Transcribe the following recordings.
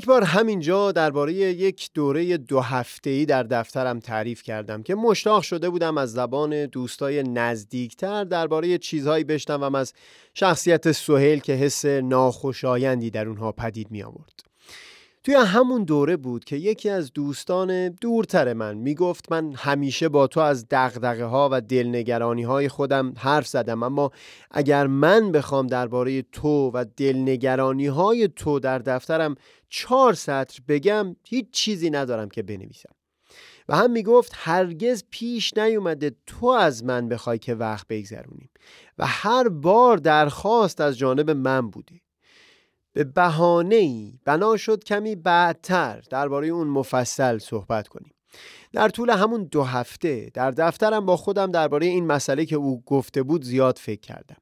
یک بار همینجا درباره یک دوره دو هفته‌ای در دفترم تعریف کردم که مشتاق شده بودم از زبان دوستای نزدیکتر درباره چیزهایی بشنوم از شخصیت سهیل که حس ناخوشایندی در اونها پدید می آورد. توی همون دوره بود که یکی از دوستان دورتر من می‌گفت من همیشه با تو از دغدغه ها و دلنگرانی های خودم حرف زدم اما اگر من بخوام درباره تو و دلنگرانی های تو در دفترم چهار سطر بگم هیچ چیزی ندارم که بنویسم. و هم می‌گفت هرگز پیش نیومده تو از من بخوای که وقت بگذرونیم. و هر بار درخواست از جانب من بوده به بهانه ای بنا شد کمی بعدتر درباره اون مفصل صحبت کنیم. در طول همون دو هفته در دفترم با خودم درباره این مسئله که او گفته بود زیاد فکر کردم.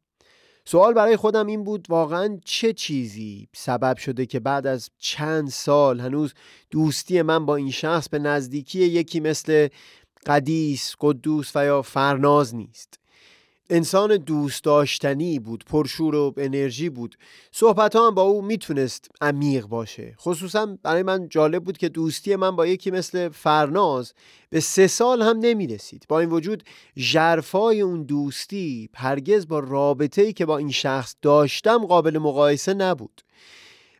سوال برای خودم این بود واقعا چه چیزی سبب شده که بعد از چند سال هنوز دوستی من با این شخص به نزدیکی یکی مثل قدیس، قدوس و یا فرناز نیست؟ انسان دوست داشتنی بود پرشور و انرژی بود. صحبت هم با او می‌تونست عمیق باشه. خصوصا برای من جالب بود که دوستی من با یکی مثل فرناز به سه سال هم نمی‌رسید. با این وجود جرفای اون دوستی هرگز با رابطه ای که با این شخص داشتم قابل مقایسه نبود.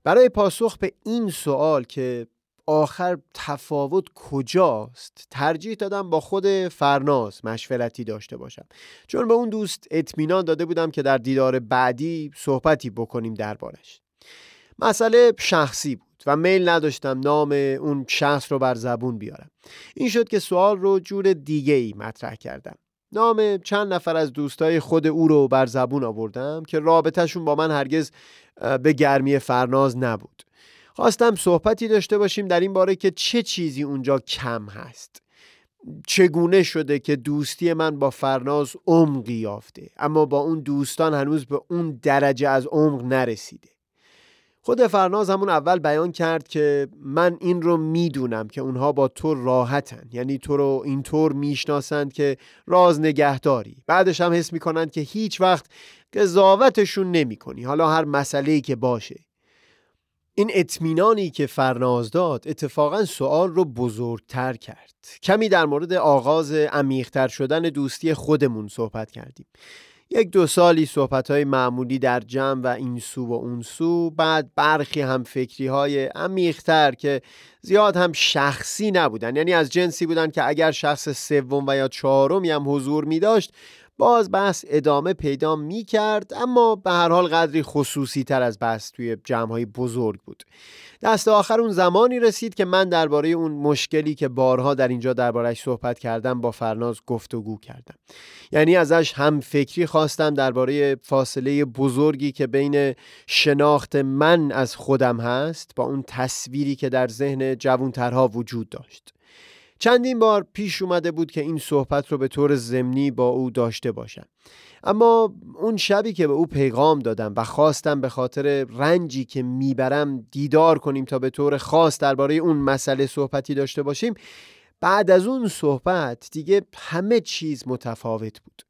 برای پاسخ به این سوال که آخر تفاوت کجاست؟ ترجیح دادم با خود فرناز مشورتی داشته باشم. چون به اون دوست اطمینان داده بودم که در دیدار بعدی صحبتی بکنیم دربارش. مسئله شخصی بود و میل نداشتم نام اون شخص رو بر زبون بیارم. این شد که سوال رو جور دیگه ای مطرح کردم. نام چند نفر از دوستای خود او رو بر زبون آوردم که رابطهشون با من هرگز به گرمی فرناز نبود. خواستم صحبتی داشته باشیم در این باره که چه چیزی اونجا کم هست. چگونه شده که دوستی من با فرناز عمقی یافته اما با اون دوستان هنوز به اون درجه از عمق نرسیده. خود فرناز همون اول بیان کرد که من این رو می‌دونم که اونها با تو راحتن یعنی تو رو اینطور می‌شناسند که راز نگهداری. بعدش هم حس می‌کنند که هیچ وقت قضاوتشون نمی کنی حالا هر مسئله که باشه. این اطمینانی که فرناز داد اتفاقا سوال رو بزرگتر کرد. کمی در مورد آغاز عمیقتر شدن دوستی خودمون صحبت کردیم. یک دو سالی صحبت های معمولی در جمع و این سو و اون سو بعد برخی هم فکری های عمیقتر که زیاد هم شخصی نبودن. یعنی از جنسی بودن که اگر شخص سوم و یا چهارمی هم حضور می داشت باز بحث ادامه پیدا می کرد اما به هر حال قدری خصوصی تر از بحث توی جمع های بزرگ بود. دست آخر اون زمانی رسید که من درباره اون مشکلی که بارها در اینجا دربارهش صحبت کردم با فرناز گفتگو کردم. یعنی ازش هم فکری خواستم درباره فاصله بزرگی که بین شناخت من از خودم هست با اون تصویری که در ذهن جوانترها وجود داشت. چندین بار پیش اومده بود که این صحبت رو به طور ضمنی با او داشته باشم. اما اون شبی که به او پیغام دادم و خواستم به خاطر رنجی که می‌برم دیدار کنیم تا به طور خاص درباره اون مسئله صحبتی داشته باشیم بعد از اون صحبت دیگه همه چیز متفاوت بود.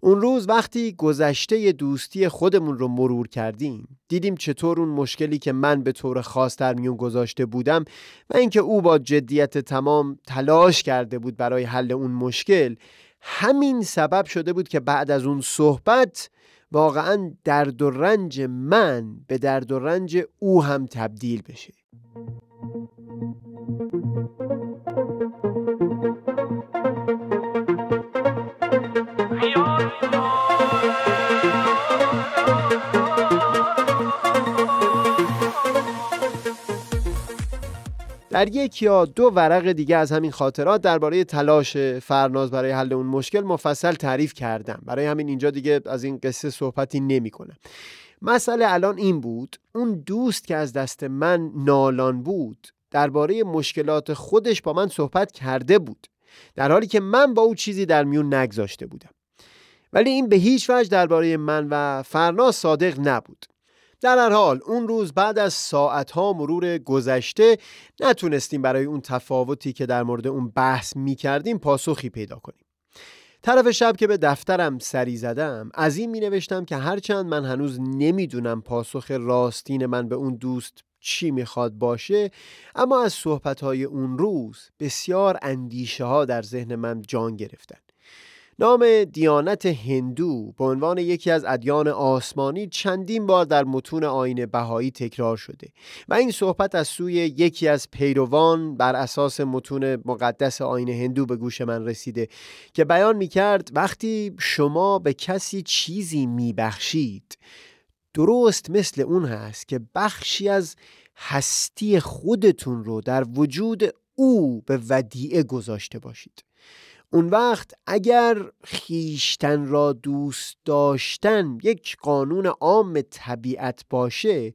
اون روز وقتی گذشته دوستی خودمون رو مرور کردیم دیدیم چطور اون مشکلی که من به طور خاص در میون گذاشته بودم و اینکه او با جدیت تمام تلاش کرده بود برای حل اون مشکل همین سبب شده بود که بعد از اون صحبت واقعا درد و رنج من به درد و رنج او هم تبدیل بشه. در یک یا دو ورق دیگه از همین خاطرات درباره تلاش فرناز برای حل اون مشکل مفصل تعریف کردم. برای همین اینجا دیگه از این قصه صحبتی نمی کنم. مسئله الان این بود اون دوست که از دست من نالان بود درباره مشکلات خودش با من صحبت کرده بود در حالی که من با او چیزی در میون نگذاشته بودم. ولی این به هیچ وجه درباره من و فرناز صادق نبود. در هر حال اون روز بعد از ساعتها مرور گذشته نتونستیم برای اون تفاوتی که در مورد اون بحث می کردیم پاسخی پیدا کنیم. طرف شب که به دفترم سری زدم از این می نوشتم که هرچند من هنوز نمی‌دونم پاسخ راستین من به اون دوست چی می‌خواد باشه اما از صحبتهای اون روز بسیار اندیشه ها در ذهن من جان گرفتن. نام دیانت هندو به عنوان یکی از ادیان آسمانی چندین بار در متون آین بهایی تکرار شده و این صحبت از سوی یکی از پیروان بر اساس متون مقدس آین هندو به گوش من رسیده که بیان می کرد وقتی شما به کسی چیزی می بخشید درست مثل اون هست که بخشی از هستی خودتون رو در وجود او به ودیعه گذاشته باشید. اون وقت اگر خیشتن را دوست داشتن یک قانون عام طبیعت باشه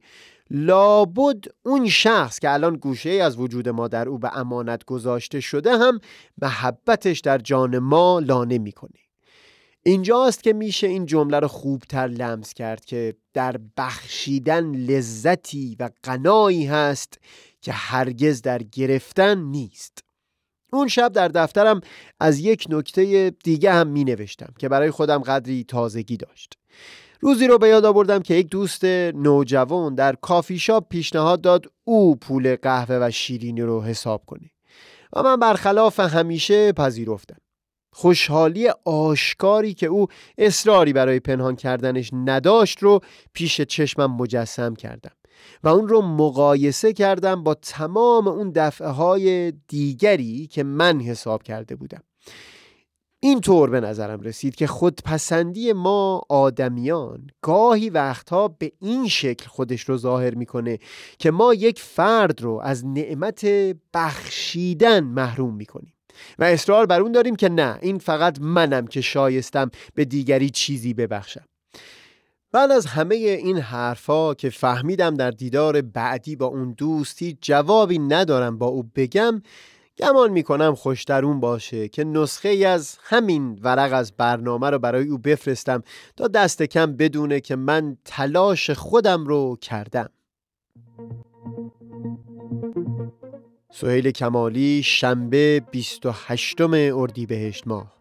لابد اون شخص که الان گوشه از وجود ما در او به امانت گذاشته شده هم محبتش در جان ما لانه می‌کنه. اینجاست که میشه این جمله رو خوبتر لمس کرد که در بخشیدن لذتی و قنایی هست که هرگز در گرفتن نیست. اون شب در دفترم از یک نکته دیگه هم می نوشتم که برای خودم قدری تازگی داشت. روزی رو به یاد آوردم که یک دوست نوجوان در کافی شاپ پیشنهاد داد او پول قهوه و شیرینی رو حساب کنه و من برخلاف همیشه پذیرفتم. خوشحالی آشکاری که او اصراری برای پنهان کردنش نداشت رو پیش چشمم مجسم کردم. و اون رو مقایسه کردم با تمام اون دفعه های دیگری که من حساب کرده بودم. این طور به نظرم رسید که خودپسندی ما آدمیان گاهی وقتها به این شکل خودش رو ظاهر می‌کنه که ما یک فرد رو از نعمت بخشیدن محروم می‌کنیم. و اصرار بر اون داریم که نه این فقط منم که شایستم به دیگری چیزی ببخشم. بعد از همه این حرفا که فهمیدم در دیدار بعدی با اون دوستی جوابی ندارم با او بگم گمان می‌کنم خوشترون باشه که نسخه ای از همین ورق از برنامه رو برای او بفرستم تا دست کم بدونه که من تلاش خودم رو کردم. سهیل کمالی شنبه 28 اردیبهشت ماه.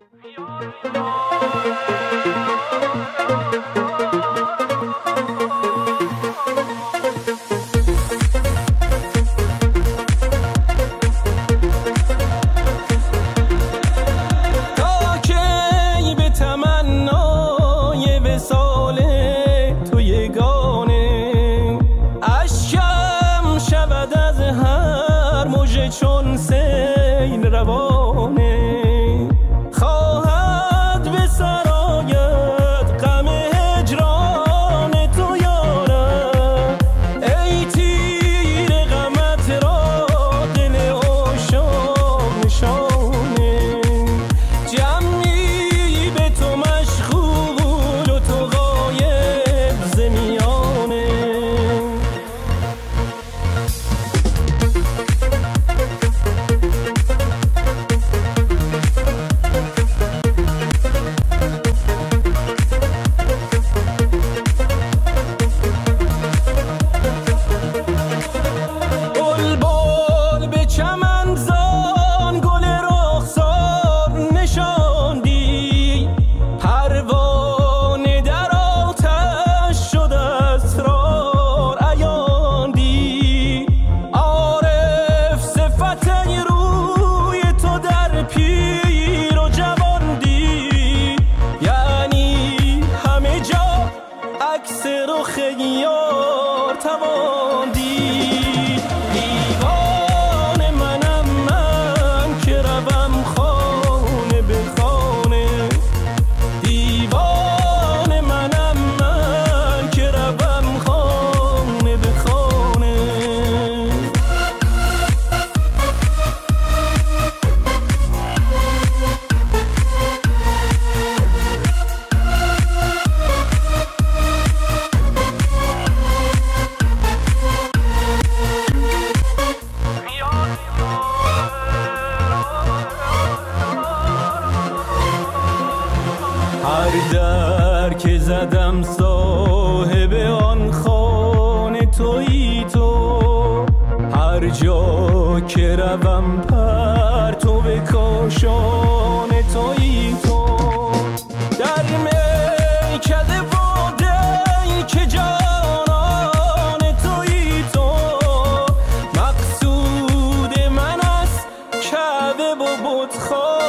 و که روم پر تو به کاشان تایی تو. در میکده باده که جانان تویی تو. مقصود من است کعبه و بودخواه